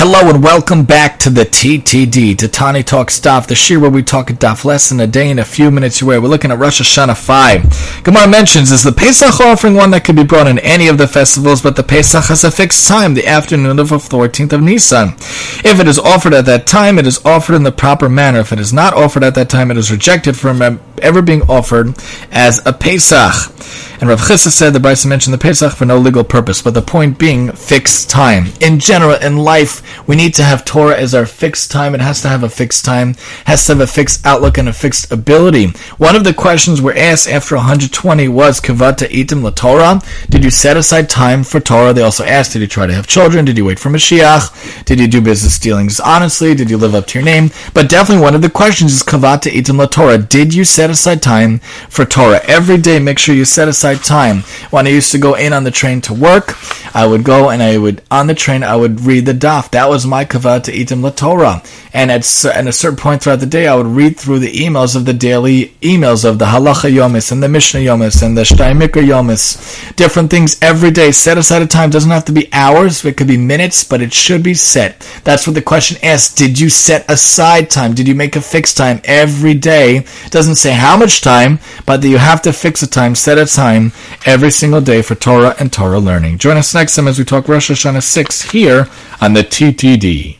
Hello and welcome back to the TTD, to Tani Talk Stuff, the shir where we talk a daf than a day in a few minutes away. We're looking at Rosh Hashanah 5. Gemara mentions, is the Pesach offering one that could be brought in any of the festivals, but the Pesach has a fixed time, the afternoon of the 14th of Nisan. If it is offered at that time, it is offered in the proper manner. If it is not offered at that time, it is rejected from ever being offered as a Pesach. And Rav Chisda said the Brisa mentioned the Pesach for no legal purpose, but the point being fixed time. In general, in life, we need to have Torah as our fixed time. It has to have a fixed time, has to have a fixed outlook and a fixed ability. One of the questions we're asked after 120 was Kavata Itim La Torah. Did you set aside time for Torah? They also asked, did you try to have children? Did you wait for Mashiach? Did you do business dealings honestly? Did you live up to your name? But definitely one of the questions is Kavata Itim La Torah. Did you set aside time for Torah? Every day, make sure you set aside time. When I used to go in on the train to work, I would go and I would, on the train, I would read the daf. That was my kavod to itim la Torah. And at, at a certain point throughout the day, I would read through the emails of the daily emails of the halacha yomis and the mishnah yomis and the shtaimikra yomis. Different things every day. Set aside a time. Doesn't have to be hours. It could be minutes, but it should be set. That's what the question asks. Did you set aside time? Did you make a fixed time every day? Doesn't say how much time, but that you have to fix a time, set a time every single day for Torah and Torah learning. Join us next time as we talk Rosh Hashanah 6 here on the TTD.